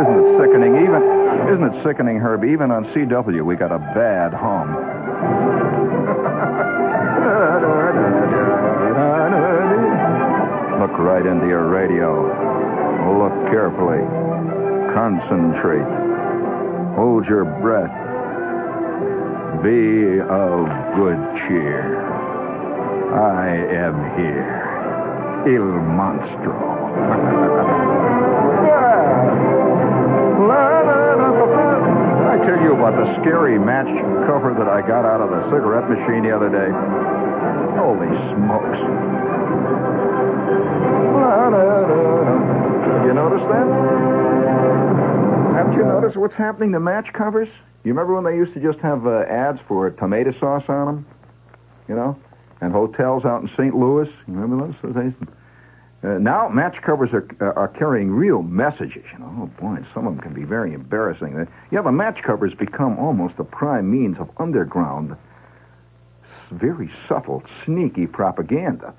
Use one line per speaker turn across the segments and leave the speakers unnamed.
isn't it sickening? Even isn't it sickening, Herb? Even on CW, we got a bad hum. Look right into your radio. Look carefully. Concentrate. Hold your breath. Be of good cheer. I am here. Il Monstro. I tell you about the scary match cover that I got out of the cigarette machine the other day. Holy smokes. You notice that? Haven't you noticed what's happening to match covers? You remember when they used to just have uh, ads for tomato sauce on them? You know? And hotels out in St. Louis? You remember those? Uh, now match covers are uh, are carrying real messages. You know, oh boy, some of them can be very embarrassing. Uh, yeah, the match covers become almost the prime means of underground, very subtle, sneaky propaganda.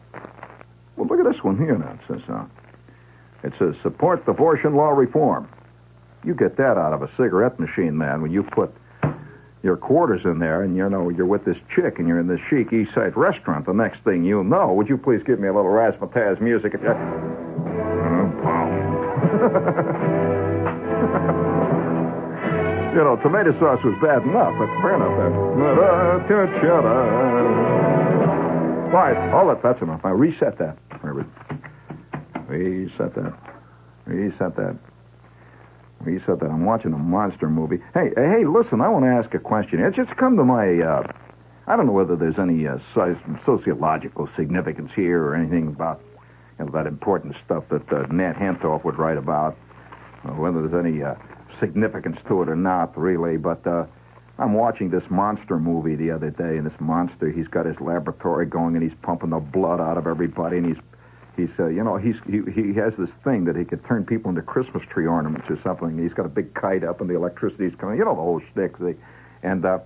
Well, look at this one here now. It says, uh, it says support the abortion law reform. You get that out of a cigarette machine, man, when you put your quarters in there and you know you're with this chick and you're in this chic east side restaurant the next thing you know would you please give me a little razzmatazz music? Uh, you... you know tomato sauce was bad enough but fair enough right all that that's enough. I reset that. Reset that. Reset that he said that I'm watching a monster movie. Hey, hey, listen, I want to ask a question. It's just come to my, uh, I don't know whether there's any uh, sociological significance here or anything about you know, that important stuff that uh, Nat Hentoff would write about, whether there's any uh, significance to it or not, really. But uh, I'm watching this monster movie the other day, and this monster, he's got his laboratory going, and he's pumping the blood out of everybody, and he's He's, uh, you know, he's he, he has this thing that he could turn people into Christmas tree ornaments or something. He's got a big kite up, and the electricity's coming. You know the whole shtick. See? And uh,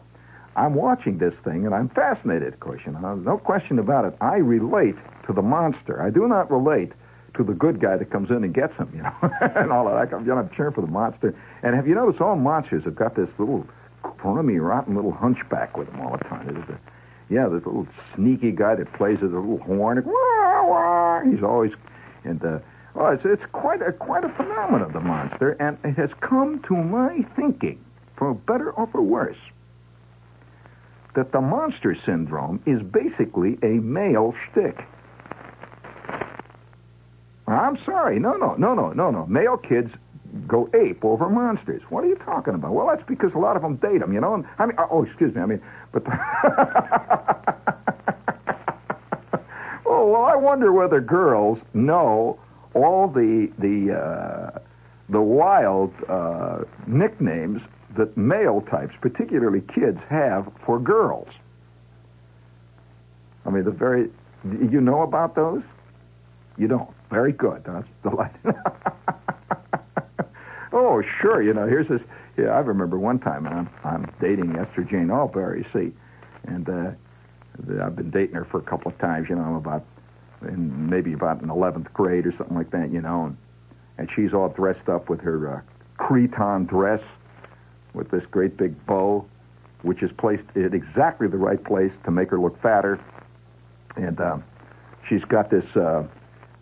I'm watching this thing, and I'm fascinated. Of course, you know, no question about it. I relate to the monster. I do not relate to the good guy that comes in and gets him, you know, and all of that. I'm, you know, I'm cheering for the monster. And have you noticed all monsters have got this little crummy, rotten little hunchback with them all the time? There's a, yeah, this little sneaky guy that plays with a little horn. Wah, wah. He's always, and uh, well, it's, it's quite a quite a phenomenon, the monster, and it has come to my thinking, for better or for worse, that the monster syndrome is basically a male shtick. I'm sorry, no, no, no, no, no, no. Male kids go ape over monsters. What are you talking about? Well, that's because a lot of them date them, you know. And I mean, oh, excuse me. I mean, but oh well, I wonder whether girls know all the the uh, the wild uh, nicknames that male types, particularly kids, have for girls. I mean, the very you know about those? You don't. Very good. That's delightful. oh, sure. You know, here's this yeah, I remember one time, and I'm, I'm dating Esther Jane Alberry, see, and uh, I've been dating her for a couple of times, you know, I'm about, in maybe about an 11th grade or something like that, you know, and, and she's all dressed up with her uh, cretonne dress with this great big bow, which is placed at exactly the right place to make her look fatter. And um, she's got this uh,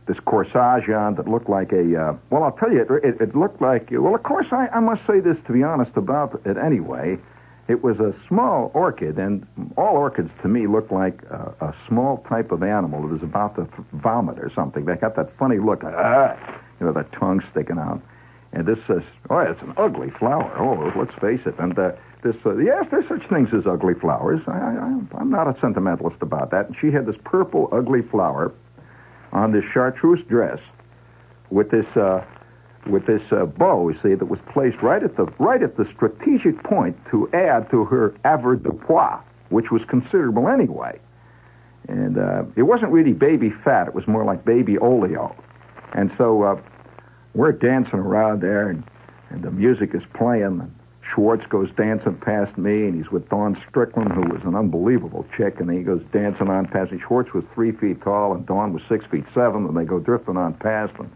this corsage on that looked like a. Uh, well, I'll tell you, it, it, it, looked like. Well, of course, I, I must say this to be honest about it anyway. It was a small orchid, and all orchids to me look like a, a small type of animal that is about to vomit or something. They got that funny look, uh, you know, the tongue sticking out. And this is, oh, it's an ugly flower. Oh, let's face it. And uh, this, uh, yes, there's such things as ugly flowers. I, I, I'm not a sentimentalist about that. And she had this purple, ugly flower on this chartreuse dress with this uh, with this uh, bow, you see, that was placed right at the right at the strategic point to add to her avoirdupois, which was considerable anyway. And uh, it wasn't really baby fat; it was more like baby oleo. And so uh, we're dancing around there, and, and the music is playing. And Schwartz goes dancing past me, and he's with Dawn Strickland, who was an unbelievable chick, and he goes dancing on past me. Schwartz was three feet tall, and Dawn was six feet seven, and they go drifting on past. And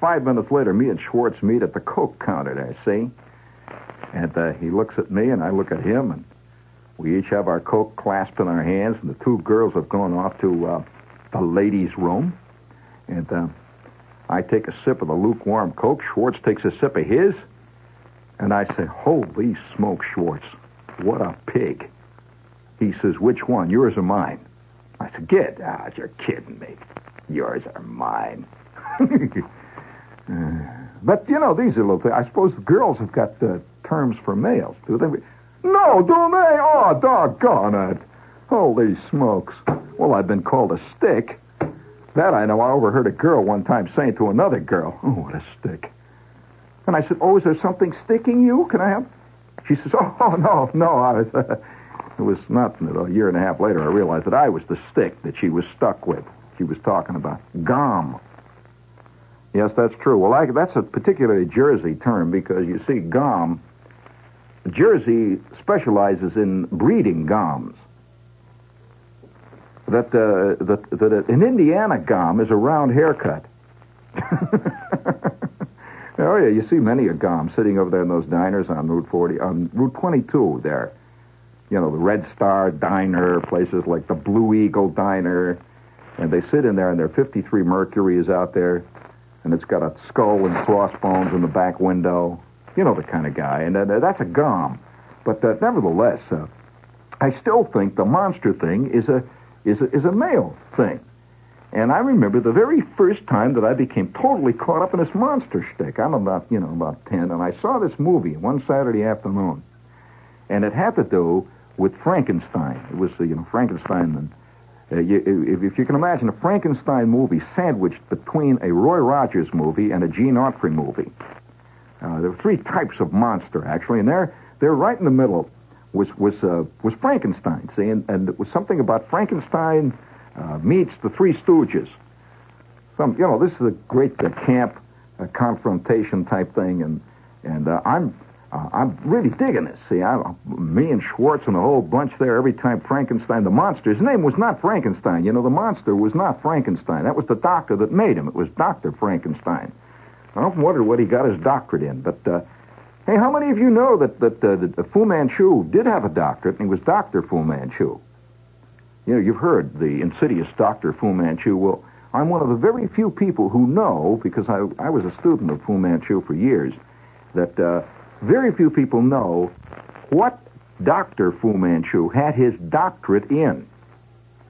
five minutes later, me and Schwartz meet at the Coke counter there, see? And uh, he looks at me, and I look at him, and we each have our Coke clasped in our hands, and the two girls have gone off to uh, the ladies' room. And uh, I take a sip of the lukewarm Coke. Schwartz takes a sip of his. And I say, Holy smoke, Schwartz. What a pig. He says, Which one, yours or mine? I said, Get out. You're kidding me. Yours or mine. but, you know, these are little things. I suppose the girls have got uh, terms for males, do they? No, don't they? Oh, doggone it. Holy smokes. Well, I've been called a stick. That I know. I overheard a girl one time saying to another girl, Oh, what a stick. And I said, Oh, is there something sticking you? Can I have? She says, Oh, no, no. I was, uh, it was not a year and a half later I realized that I was the stick that she was stuck with. She was talking about gum. Yes, that's true. Well, I, that's a particularly Jersey term because you see, gom, Jersey specializes in breeding goms. That, uh, that, that an Indiana gom is a round haircut. oh, yeah, you see many a gom sitting over there in those diners on Route 40, on Route 22 there you know, the Red Star Diner, places like the Blue Eagle Diner, and they sit in there, and their 53 Mercury is out there, and it's got a skull and crossbones in the back window. You know the kind of guy, and uh, that's a gom. But uh, nevertheless, uh, I still think the monster thing is a is a, is a male thing. And I remember the very first time that I became totally caught up in this monster shtick. I'm about, you know, about 10, and I saw this movie one Saturday afternoon. And it had to do with Frankenstein. It was, uh, you know, Frankenstein. And, uh, you, if, you can imagine a Frankenstein movie sandwiched between a Roy Rogers movie and a Gene Autry movie. Uh, there were three types of monster, actually, and there, there right in the middle was was uh, was Frankenstein. See, and, and it was something about Frankenstein uh, meets the Three Stooges. Some, you know, this is a great uh, camp confrontation type thing, and and I'm uh, I'm really digging this. See, I, me and Schwartz and the whole bunch there, every time Frankenstein, the monster, his name was not Frankenstein. You know, the monster was not Frankenstein. That was the doctor that made him. It was Dr. Frankenstein. I often wondered what he got his doctorate in. But, uh, hey, how many of you know that, that, uh, that Fu Manchu did have a doctorate, and he was Dr. Fu Manchu? You know, you've heard the insidious Dr. Fu Manchu. Well, I'm one of the very few people who know, because I, I was a student of Fu Manchu for years, that uh, very few people know what Dr. Fu Manchu had his doctorate in.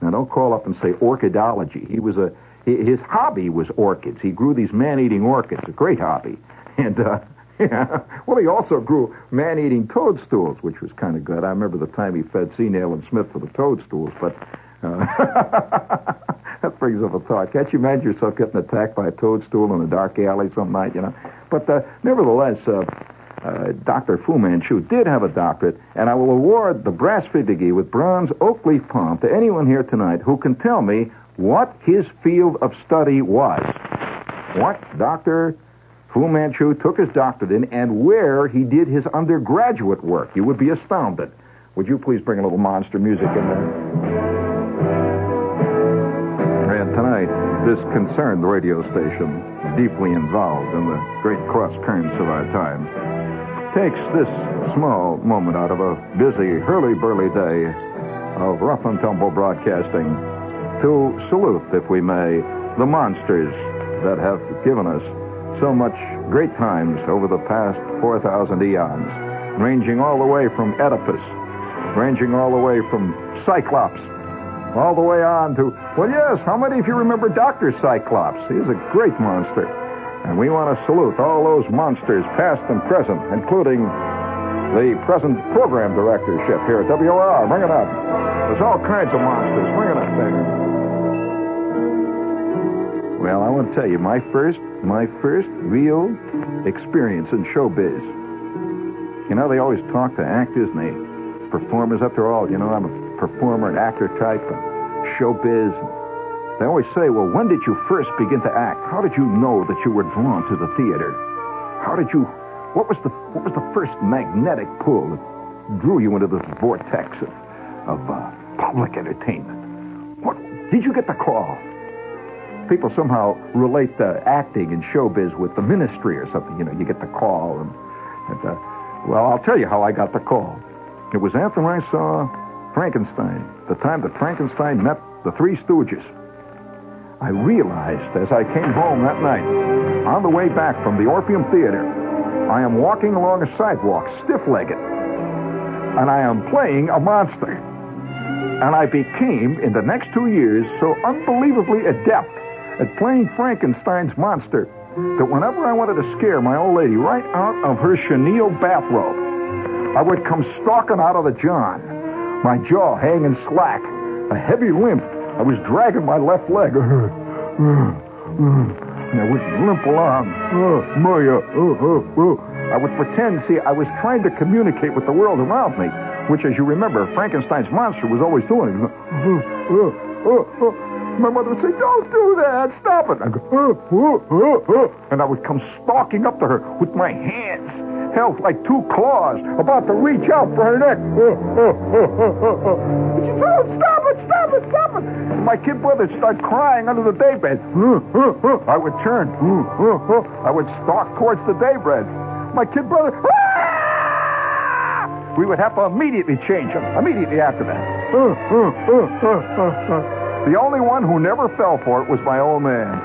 Now, don't call up and say orchidology. He was a his hobby was orchids. He grew these man-eating orchids, a great hobby. And uh, yeah, well, he also grew man-eating toadstools, which was kind of good. I remember the time he fed Nayland Smith for the toadstools, but uh, that brings up a thought. Can't you imagine yourself getting attacked by a toadstool in a dark alley some night? You know, but uh, nevertheless. Uh, uh, Dr. Fu Manchu did have a doctorate, and I will award the brass fiddigee with bronze oak leaf palm to anyone here tonight who can tell me what his field of study was. What Dr. Fu Manchu took his doctorate in and where he did his undergraduate work. You would be astounded. Would you please bring a little monster music in there? And tonight, this concerned radio station, deeply involved in the great cross currents of our time, takes this small moment out of a busy, hurly-burly day of rough and tumble broadcasting to salute, if we may, the monsters that have given us so much great times over the past 4,000 eons, ranging all the way from Oedipus, ranging all the way from Cyclops, all the way on to, well, yes, how many of you remember Dr. Cyclops? He's a great monster. And we want to salute all those monsters, past and present, including the present program directorship here at WOR. Bring it up. There's all kinds of monsters. Bring it up, baby. Well, I want to tell you, my first, my first real experience in showbiz. You know, they always talk to actors and they performers After all, you know, I'm a performer and actor type and showbiz. They always say, well, when did you first begin to act? How did you know that you were drawn to the theater? How did you, what was the, what was the first magnetic pull that drew you into this vortex of, of uh, public entertainment? What, did you get the call? people somehow relate the acting and showbiz with the ministry or something. You know, you get the call, and, and uh, well, I'll tell you how I got the call. It was after I saw Frankenstein, the time that Frankenstein met the Three Stooges. I realized as I came home that night, on the way back from the Orpheum Theater, I am walking along a sidewalk, stiff legged, and I am playing a monster. And I became, in the next two years, so unbelievably adept at playing Frankenstein's monster that whenever I wanted to scare my old lady right out of her chenille bathrobe, I would come stalking out of the john, my jaw hanging slack, a heavy limp. I was dragging my left leg. And I would limp along. Oh, Maya. Uh, oh, oh, oh. I would pretend, see, I was trying to communicate with the world around me, which, as you remember, Frankenstein's monster was always doing. Oh, oh, oh, my mother would say, Don't do that. Stop it. I go. And I would come stalking up to her with my hands held like two claws, about to reach out for her neck. She said, oh, Stop it, stop it, stop it. And my kid brother would start crying under the daybed. I would turn. I would stalk towards the daybed. My kid brother, we would have to immediately change him, immediately after that. The only one who never fell for it was my old man.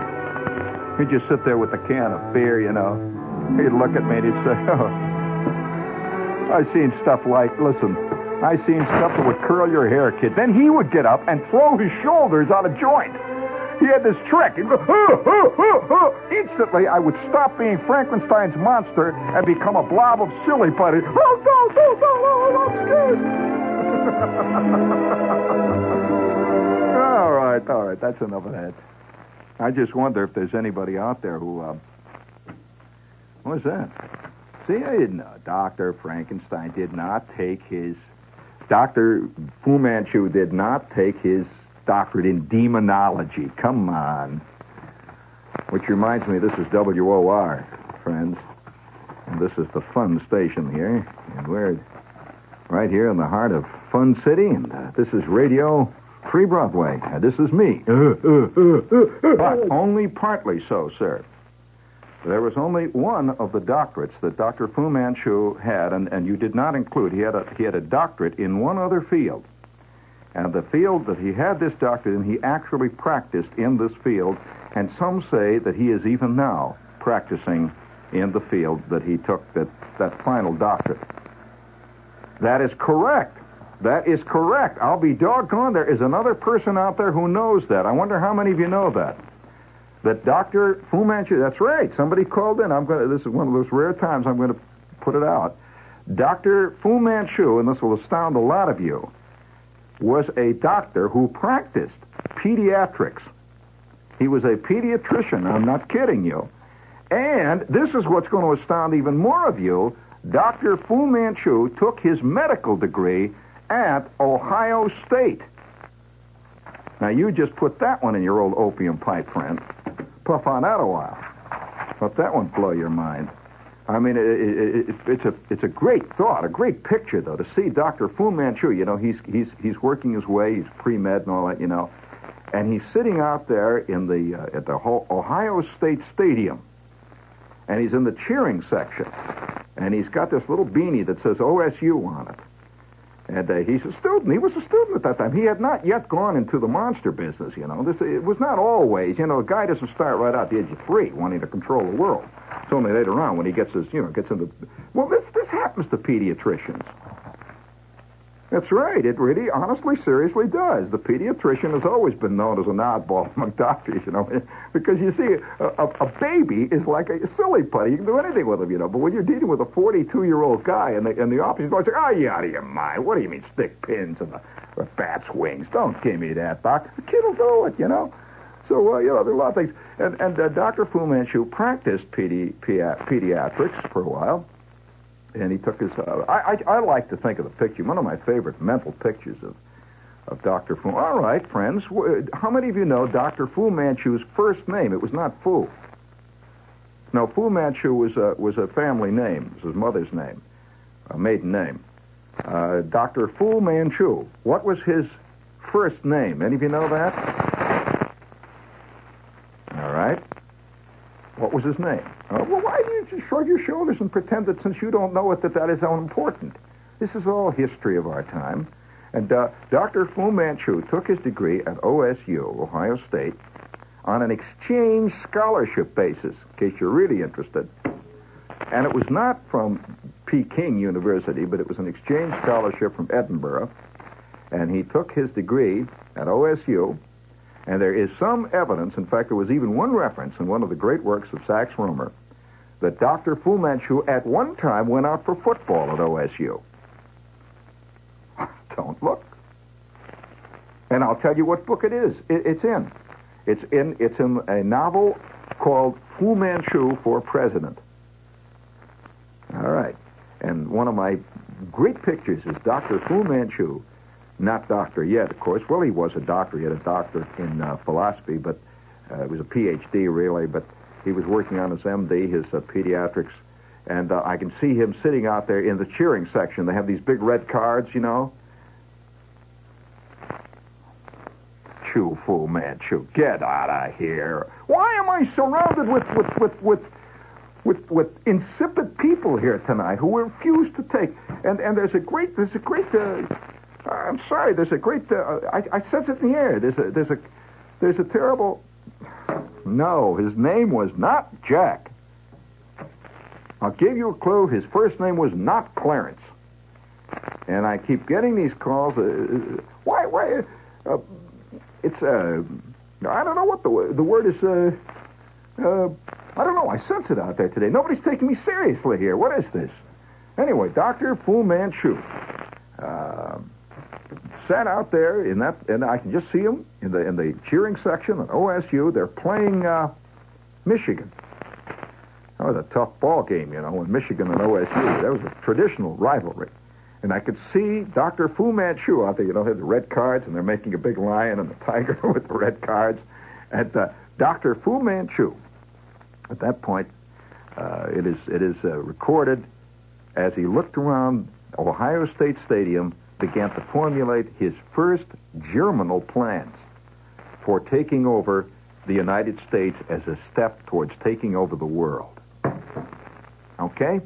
He'd just sit there with a can of beer, you know. He'd look at me and he'd say, oh, I seen stuff like, listen, I seen stuff that would curl your hair, kid. Then he would get up and throw his shoulders out of joint. He had this trick. He'd go, oh, oh, oh, oh. Instantly, I would stop being Frankenstein's monster and become a blob of silly putty. Oh, no, no, no, no, I'm scared. all right, all right, that's enough of that. I just wonder if there's anybody out there who, uh, What's that? See, I didn't know. Dr. Frankenstein did not take his. Dr. Fu Manchu did not take his doctorate in demonology. Come on. Which reminds me, this is WOR, friends. And this is the Fun Station here. And we're right here in the heart of Fun City. And uh, this is Radio Free Broadway. Uh, this is me. Uh, uh, uh, but only partly so, sir. There was only one of the doctorates that Dr. Fu Manchu had, and, and you did not include. He had, a, he had a doctorate in one other field. And the field that he had this doctorate in, he actually practiced in this field, and some say that he is even now practicing in the field that he took that, that final doctorate. That is correct. That is correct. I'll be doggone. There is another person out there who knows that. I wonder how many of you know that that Dr. Fu Manchu, that's right, somebody called in. I'm going to, this is one of those rare times I'm going to put it out. Dr. Fu Manchu, and this will astound a lot of you, was a doctor who practiced pediatrics. He was a pediatrician, I'm not kidding you. And this is what's going to astound even more of you. Dr. Fu Manchu took his medical degree at Ohio State. Now, you just put that one in your old opium pipe, friend puff on that a while. Let that one blow your mind. I mean, it, it, it, it's a it's a great thought, a great picture though to see Dr. Fu Manchu. You know, he's he's he's working his way, he's pre med and all that. You know, and he's sitting out there in the uh, at the Ohio State Stadium, and he's in the cheering section, and he's got this little beanie that says OSU on it. And uh, he's a student. He was a student at that time. He had not yet gone into the monster business, you know. This it was not always, you know, a guy doesn't start right out the age of three wanting to control the world. It's only later on when he gets his, you know, gets into. Well, this this happens to pediatricians. That's right. It really, honestly, seriously does. The pediatrician has always been known as an oddball among doctors, you know, because you see, a, a, a baby is like a silly putty. You can do anything with him, you know. But when you're dealing with a 42-year-old guy and the, and the office, he's going to say, "Oh, you out of your mind? What do you mean stick pins in the, the bat's wings? Don't give me that, doc. The kid will do it, you know." So, uh, you know, there are a lot of things. And, and uh, Dr. Fu Manchu practiced pedi- pediatrics for a while and he took his. Uh, I, I I like to think of the picture. One of my favorite mental pictures of of Dr. Fu. All right, friends. How many of you know Dr. Fu Manchu's first name? It was not Fu. No, Fu Manchu was a, was a family name. It was his mother's name, a maiden name. Uh, Dr. Fu Manchu. What was his first name? Any of you know that? Was his name. Uh, well, why do you just shrug your shoulders and pretend that since you don't know it, that that is unimportant? This is all history of our time. And uh, Dr. Fu Manchu took his degree at OSU, Ohio State, on an exchange scholarship basis, in case you're really interested. And it was not from Peking University, but it was an exchange scholarship from Edinburgh. And he took his degree at OSU, and there is some evidence, in fact, there was even one reference in one of the great works of Sax Rohmer, that Dr. Fu Manchu at one time went out for football at OSU. Don't look. And I'll tell you what book it is. It, it's in. It's in. It's in a novel called Fu Manchu for President. All right. And one of my great pictures is Dr. Fu Manchu not doctor yet, of course. Well, he was a doctor. He had a doctor in uh, philosophy, but uh, it was a PhD, really. But he was working on his MD, his uh, pediatrics. And uh, I can see him sitting out there in the cheering section. They have these big red cards, you know. Chu Fu Manchu, get out of here. Why am I surrounded with, with, with, with, with, with insipid people here tonight who refuse to take? And, and there's a great, there's a great, uh, I'm sorry. There's a great. Uh, I, I sense it in the air. There's a. There's a. There's a terrible. No, his name was not Jack. I'll give you a clue. His first name was not Clarence. And I keep getting these calls. Uh, why? Why? Uh, it's. Uh, I don't know what the the word is. Uh, uh, I don't know. I sense it out there today. Nobody's taking me seriously here. What is this? Anyway, Doctor Fu Manchu. Uh, sat out there in that, and I can just see them in the in the cheering section at OSU. They're playing uh, Michigan. That was a tough ball game, you know, when Michigan and OSU. That was a traditional rivalry. And I could see Dr. Fu Manchu out there, you know, had the red cards, and they're making a big lion and a tiger with the red cards. And uh, Dr. Fu Manchu, at that point, uh, it is it is uh, recorded as he looked around Ohio State Stadium began to formulate his first germinal plans for taking over the United States as a step towards taking over the world. Okay?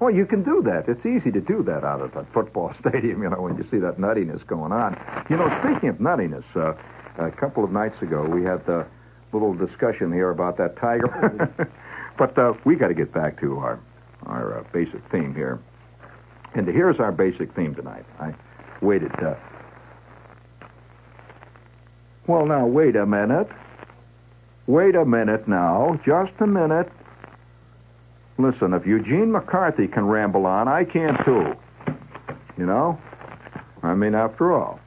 Well, you can do that. It's easy to do that out of a football stadium, you know, when you see that nuttiness going on. You know, speaking of nuttiness, uh, a couple of nights ago we had a little discussion here about that tiger. but uh, we got to get back to our, our uh, basic theme here. And here's our basic theme tonight. I waited. Uh... Well, now, wait a minute. Wait a minute now. Just a minute. Listen, if Eugene McCarthy can ramble on, I can too. You know? I mean, after all.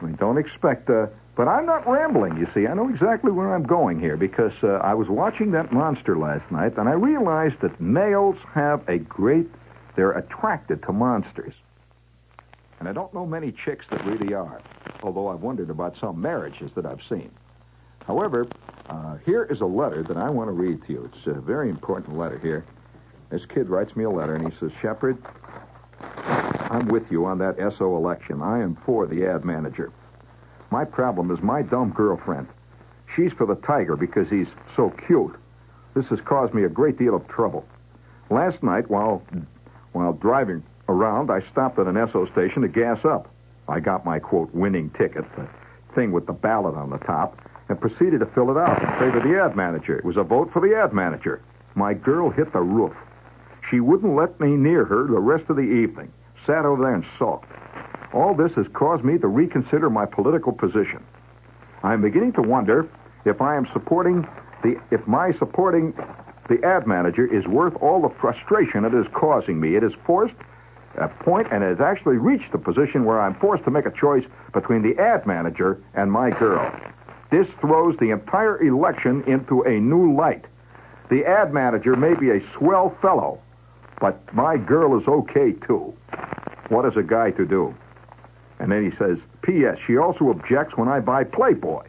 I mean, don't expect. Uh... But I'm not rambling, you see. I know exactly where I'm going here because uh, I was watching that monster last night and I realized that males have a great they're attracted to monsters. And I don't know many chicks that really are, although I've wondered about some marriages that I've seen. However, uh, here is a letter that I want to read to you. It's a very important letter here. This kid writes me a letter, and he says, Shepherd, I'm with you on that Esso election. I am for the ad manager. My problem is my dumb girlfriend. She's for the tiger because he's so cute. This has caused me a great deal of trouble. Last night, while while driving around, I stopped at an Esso station to gas up. I got my, quote, winning ticket, the thing with the ballot on the top, and proceeded to fill it out in favor of the ad manager. It was a vote for the ad manager. My girl hit the roof. She wouldn't let me near her the rest of the evening. Sat over there and sulked. All this has caused me to reconsider my political position. I'm beginning to wonder if I am supporting the if my supporting the ad manager is worth all the frustration it is causing me. It has forced a point and has actually reached the position where I'm forced to make a choice between the ad manager and my girl. This throws the entire election into a new light. The ad manager may be a swell fellow, but my girl is okay too. What is a guy to do? And then he says, P.S. She also objects when I buy Playboy,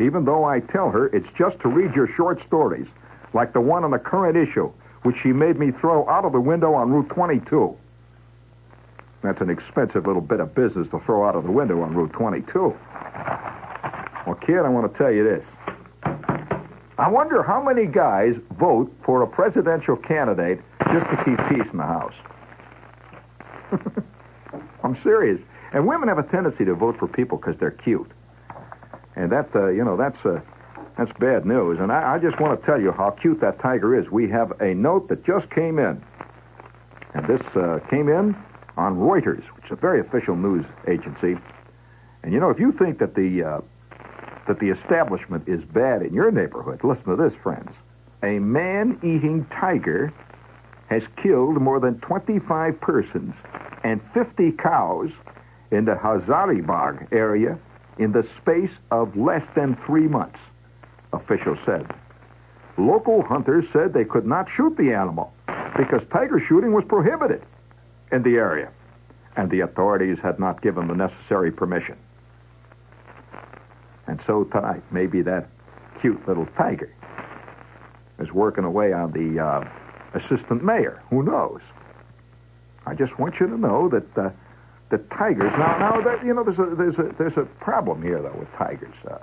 even though I tell her it's just to read your short stories like the one on the current issue, which she made me throw out of the window on Route 22. That's an expensive little bit of business to throw out of the window on Route 22. Well, kid, I want to tell you this. I wonder how many guys vote for a presidential candidate just to keep peace in the house. I'm serious. And women have a tendency to vote for people because they're cute. And that, uh, you know, that's uh, that's bad news. And I, I just want to tell you how cute that tiger is. We have a note that just came in. And this uh, came in on Reuters, which is a very official news agency. And you know, if you think that the uh, that the establishment is bad in your neighborhood, listen to this, friends. A man-eating tiger has killed more than 25 persons and 50 cows in the Hazaribagh area in the space of less than three months, officials said. Local hunters said they could not shoot the animal because tiger shooting was prohibited in the area, and the authorities had not given the necessary permission. And so tonight, maybe that cute little tiger is working away on the uh, assistant mayor. Who knows? I just want you to know that uh, the tigers. Now, now that you know, there's a there's a there's a problem here though with tigers. Uh,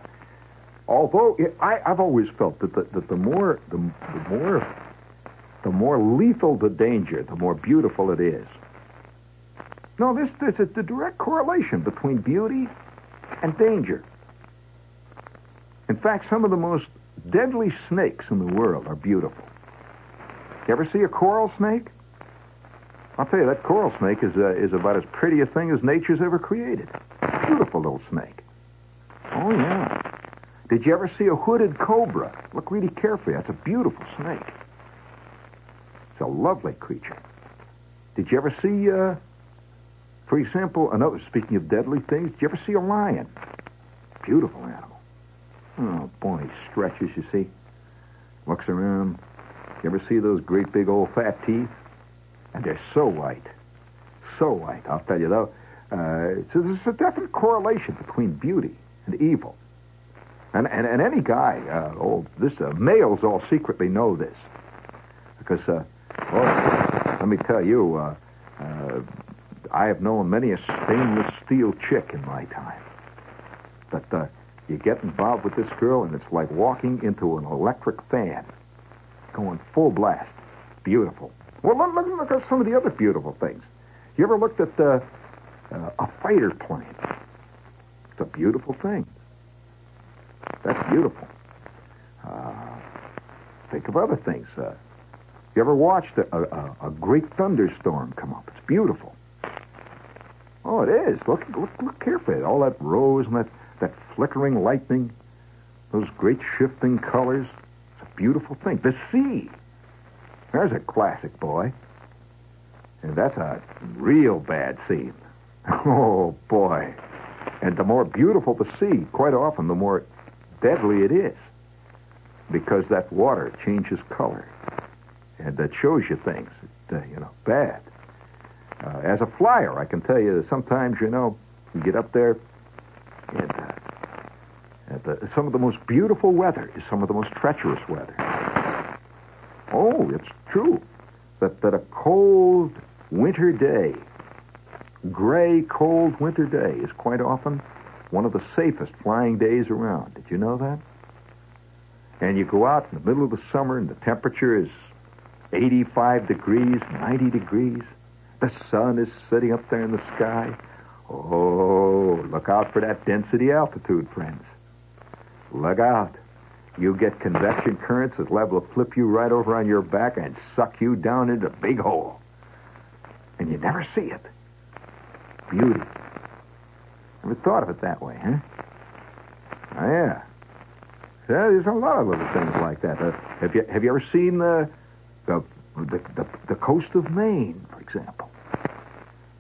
although it, I I've always felt that the, that the more the, the more the more lethal the danger, the more beautiful it is. No, this there's a, the direct correlation between beauty and danger. In fact, some of the most deadly snakes in the world are beautiful. You ever see a coral snake? I'll tell you, that coral snake is, uh, is about as pretty a thing as nature's ever created. Beautiful little snake. Oh, yeah. Did you ever see a hooded cobra? Look really carefully. That's a beautiful snake. It's a lovely creature. Did you ever see, uh, for example, another, speaking of deadly things, did you ever see a lion? Beautiful animal. Oh, boy, he stretches, you see. Looks around. You ever see those great big old fat teeth? And they're so white. So white, I'll tell you, though. Uh, so there's a definite correlation between beauty and evil. And, and, and any guy, uh, oh, this, uh, males all secretly know this. Because, uh, let me tell you, uh, uh, I have known many a stainless steel chick in my time. But uh, you get involved with this girl, and it's like walking into an electric fan, going full blast. Beautiful. Well, look, look, look at some of the other beautiful things. You ever looked at uh, uh, a fighter plane? It's a beautiful thing. That's beautiful. Uh, think of other things. Uh, you ever watched a, a, a, great thunderstorm come up? It's beautiful. Oh, it is. Look, look, look carefully. All that rose and that, that flickering lightning, those great shifting colors. It's a beautiful thing. The sea. There's a classic, boy. And that's a real bad scene. Oh, boy. And the more beautiful the sea, quite often, the more deadly it is. Because that water changes color. And that shows you things. Uh, you know, bad. Uh, as a flyer, I can tell you that sometimes, you know, you get up there and, uh, and the, some of the most beautiful weather is some of the most treacherous weather. Oh, it's true that, that a cold winter day, gray, cold winter day, is quite often one of the safest flying days around. Did you know that? And you go out in the middle of the summer and the temperature is 85 degrees, 90 degrees. The sun is sitting up there in the sky. Oh, look out for that density altitude, friends. Look out. You get convection currents that level to flip you right over on your back and suck you down into a big hole. And you never see it. Beauty. Never thought of it that way, huh? Oh, yeah. Yeah, there's a lot of little things like that. Uh, have you have you ever seen the, the the, the the coast of Maine, for example?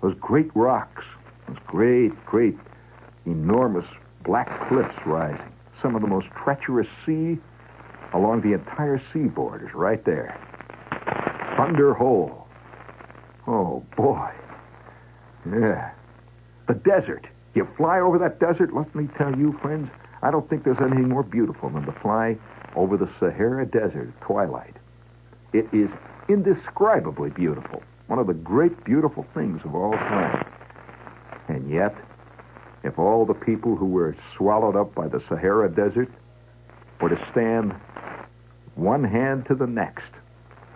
Those great rocks, those great, great, enormous black cliffs rising some of the most treacherous sea along the entire seaboard is right there. Thunder Hole. Oh, boy. Yeah. The desert. You fly over that desert, let me tell you, friends, I don't think there's anything more beautiful than to fly over the Sahara Desert at twilight. It is indescribably beautiful. One of the great, beautiful things of all time. And yet, if all the people who were swallowed up by the Sahara Desert were to stand one hand to the next.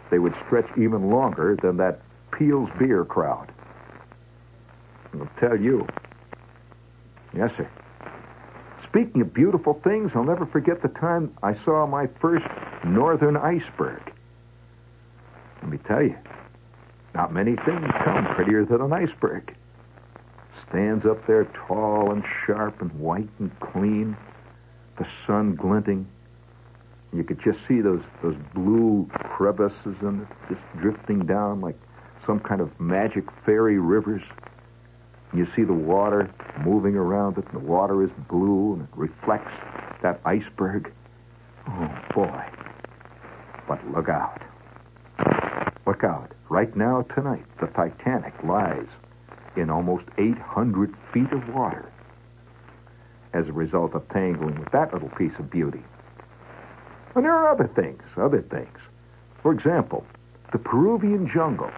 They would stretch even longer than that Piels beer crowd. I'll tell you. Yes, sir. Speaking of beautiful things, I'll never forget the time I saw my first northern iceberg. Let me tell you, not many things come prettier than an iceberg. Stands up there tall and sharp and white and clean, the sun glinting. You could just see those, those blue crevices in it just drifting down like some kind of magic fairy rivers. You see the water moving around it, and the water is blue, and it reflects that iceberg. Oh, boy. But look out. Look out. Right now, tonight, the Titanic lies in almost 800 feet of water as a result of tangling with that little piece of beauty. And there are other things, other things. For example, the Peruvian jungle.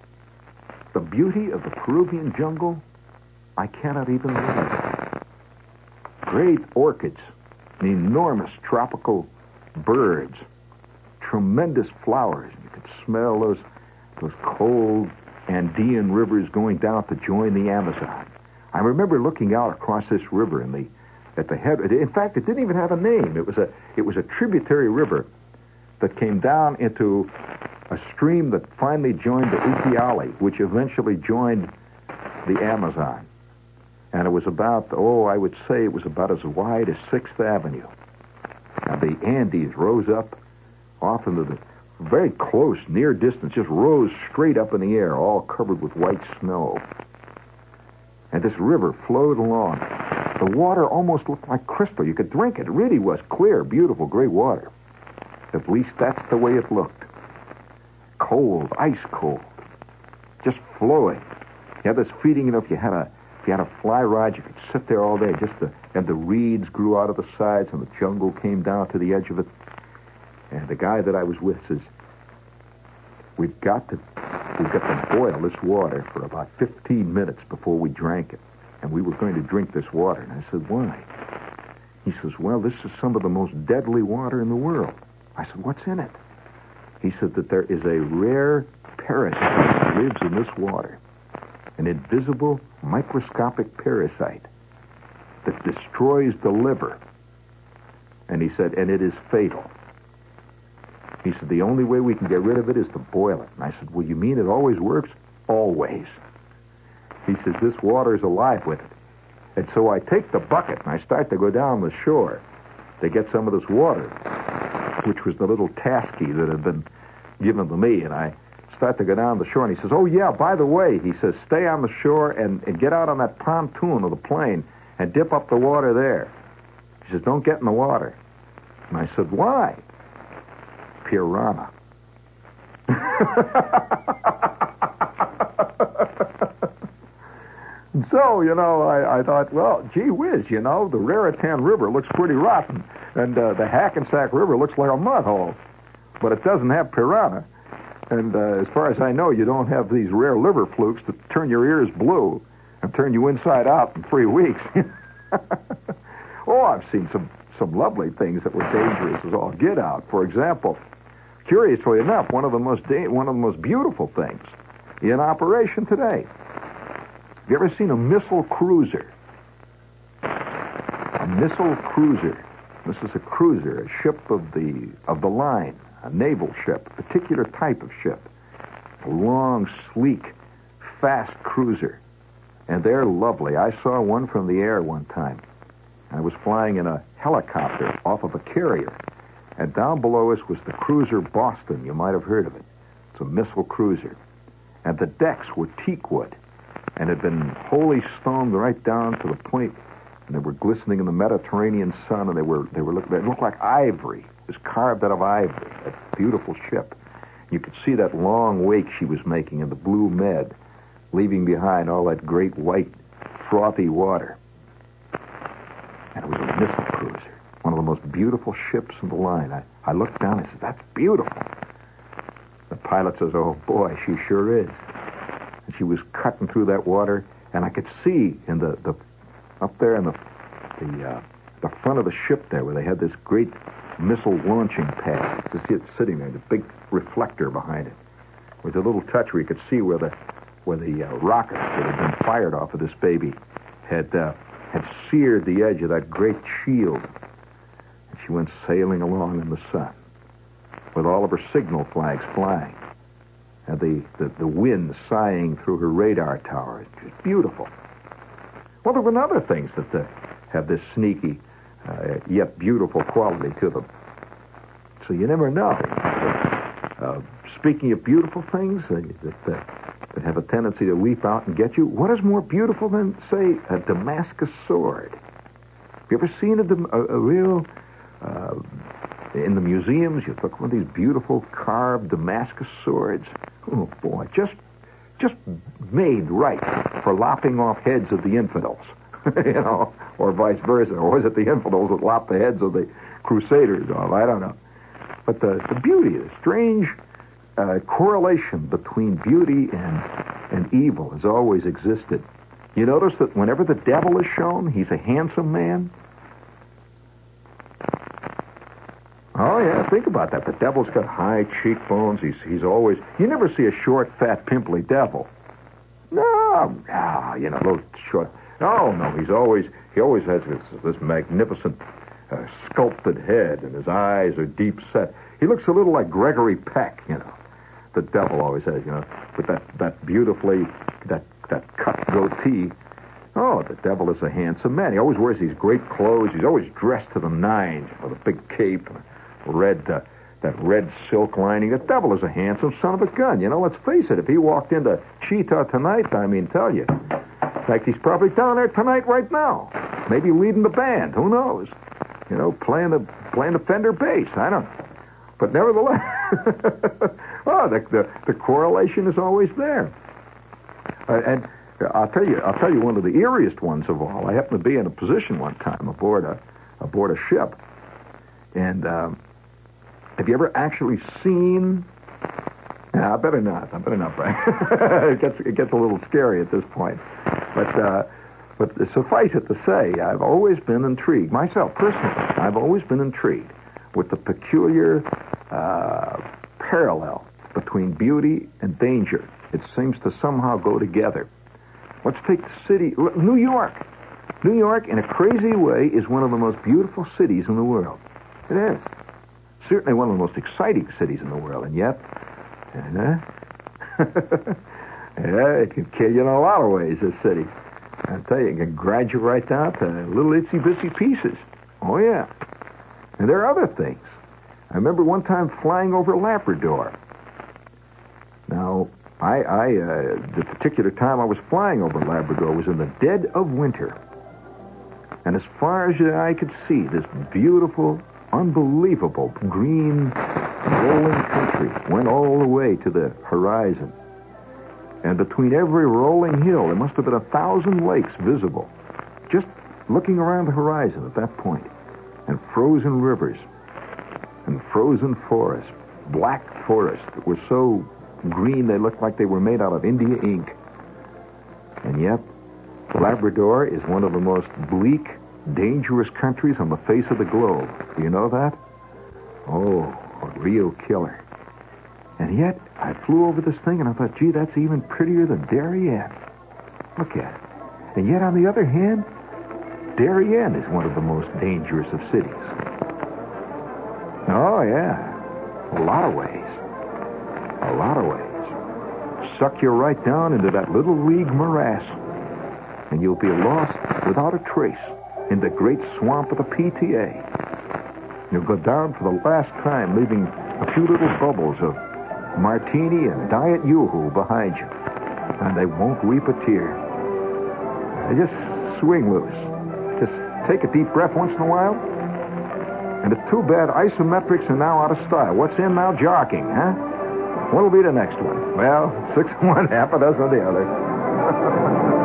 The beauty of the Peruvian jungle I cannot even believe. Great orchids, enormous tropical birds, tremendous flowers. You could smell those those cold Andean rivers going down to join the Amazon. I remember looking out across this river in the at the head. In fact, it didn't even have a name. It was a it was a tributary river that came down into a stream that finally joined the Ucayali, which eventually joined the Amazon and it was about, oh, I would say it was about as wide as Sixth Avenue. And the Andes rose up off into the very close, near distance, just rose straight up in the air, all covered with white snow. And this river flowed along. The water almost looked like crystal. You could drink it. It really was clear, beautiful, great water. At least that's the way it looked. Cold, ice cold, just flowing. You had this feeling, you know, if you had a if you had a fly rod, you could sit there all day. Just and the reeds grew out of the sides, and the jungle came down to the edge of it. And the guy that I was with says, "We've got to, we've got to boil this water for about 15 minutes before we drank it, and we were going to drink this water." And I said, "Why?" He says, "Well, this is some of the most deadly water in the world." I said, "What's in it?" He said that there is a rare parasite that lives in this water an invisible microscopic parasite that destroys the liver. And he said, and it is fatal. He said, the only way we can get rid of it is to boil it. And I said, well, you mean it always works? Always. He says, this water is alive with it. And so I take the bucket and I start to go down the shore to get some of this water, which was the little tasky that had been given to me. And I start to go down the shore, and he says, "Oh yeah, by the way," he says, "stay on the shore and, and get out on that pontoon of the plane and dip up the water there." He says, "Don't get in the water." And I said, "Why?" Piranha. so, you know, I, I thought, well, gee whiz, you know, the Raritan River looks pretty rotten, and uh, the Hackensack River looks like a mud hole, but it doesn't have piranha. And uh, as far as I know, you don't have these rare liver flukes that turn your ears blue and turn you inside out in three weeks. oh, I've seen some some lovely things that were dangerous as all get out. For example, curiously enough, one of the most da- one of the most beautiful things in operation today. Have you ever seen a missile cruiser? A missile cruiser. This is a cruiser, a ship of the of the line a naval ship, a particular type of ship, a long, sleek, fast cruiser. And they're lovely. I saw one from the air one time. I was flying in a helicopter off of a carrier. And down below us was the cruiser Boston. You might have heard of it. It's a missile cruiser. And the decks were teak wood and had been wholly stoned right down to the point, and they were glistening in the Mediterranean sun, and they were they were looking they looked like ivory was carved out of ivory, a beautiful ship. You could see that long wake she was making in the blue med, leaving behind all that great white, frothy water. And it was a missile cruiser, one of the most beautiful ships in the line. I, I looked down and said, That's beautiful. The pilot says, Oh boy, she sure is. And she was cutting through that water, and I could see in the, the up there in the the uh, the front of the ship there, where they had this great missile launching pad. To see it sitting there, the big reflector behind it, with a little touch where you could see where the where the uh, rockets that had been fired off of this baby had uh, had seared the edge of that great shield. And she went sailing along in the sun, with all of her signal flags flying, and the, the, the wind sighing through her radar tower. It's beautiful. Well, there were other things that uh, have this sneaky, uh, yet beautiful quality to them. So you never know. Uh, speaking of beautiful things uh, that, uh, that have a tendency to leap out and get you, what is more beautiful than, say, a Damascus sword? Have you ever seen a, a, a real uh, in the museums, you look one of these beautiful carved Damascus swords. Oh boy, just just made right for lopping off heads of the infidels, you know, or vice versa. Or was it the infidels that lopped the heads of the crusaders off? I don't know. But the, the beauty, the strange uh, correlation between beauty and, and evil has always existed. You notice that whenever the devil is shown, he's a handsome man. Oh yeah, think about that. The devil's got high cheekbones. He's he's always you never see a short, fat, pimply devil. No, no, you know those short. No, no, he's always he always has this this magnificent uh, sculpted head, and his eyes are deep set. He looks a little like Gregory Peck, you know. The devil always has, you know, with that that beautifully that that cut goatee. Oh, the devil is a handsome man. He always wears these great clothes. He's always dressed to the nines with a big cape and red, uh, that red silk lining. The devil is a handsome son of a gun. You know, let's face it. If he walked into Cheetah tonight, I mean, tell you. In fact, he's probably down there tonight right now. Maybe leading the band. Who knows? You know, playing the playing the Fender bass. I don't know. But nevertheless, oh, the, the the correlation is always there. Uh, and I'll tell you, I'll tell you one of the eeriest ones of all. I happened to be in a position one time aboard a aboard a ship, and um, have you ever actually seen? Nah, I better not. I better not, Brian. it gets it gets a little scary at this point. But uh, but suffice it to say, I've always been intrigued myself personally. I've always been intrigued with the peculiar uh, parallel between beauty and danger. It seems to somehow go together. Let's take the city, New York. New York, in a crazy way, is one of the most beautiful cities in the world. It is certainly one of the most exciting cities in the world, and yet, uh, yeah, it can kill you in a lot of ways, this city. I tell you, it can grind you right down to little itsy bitsy pieces. Oh, yeah. And there are other things. I remember one time flying over Labrador. Now, I, I uh, the particular time I was flying over Labrador was in the dead of winter. And as far as I could see, this beautiful, unbelievable green rolling country went all the way to the horizon. And between every rolling hill, there must have been a thousand lakes visible, just looking around the horizon at that point. And frozen rivers, and frozen forests, black forests that were so green they looked like they were made out of India ink. And yet, Labrador is one of the most bleak dangerous countries on the face of the globe. Do you know that? Oh, a real killer. And yet, I flew over this thing and I thought, gee, that's even prettier than Darien. Look at it. And yet, on the other hand, Darien is one of the most dangerous of cities. Oh, yeah. A lot of ways. A lot of ways. Suck you right down into that little league morass, and you'll be lost without a trace in the great swamp of the PTA. You'll go down for the last time, leaving a few little bubbles of martini and diet yoo-hoo behind you. And they won't weep a tear. They just swing loose. Just take a deep breath once in a while. And it's too bad isometrics are now out of style. What's in now? Jogging, huh? What'll be the next one? Well, six one, half a dozen of the other.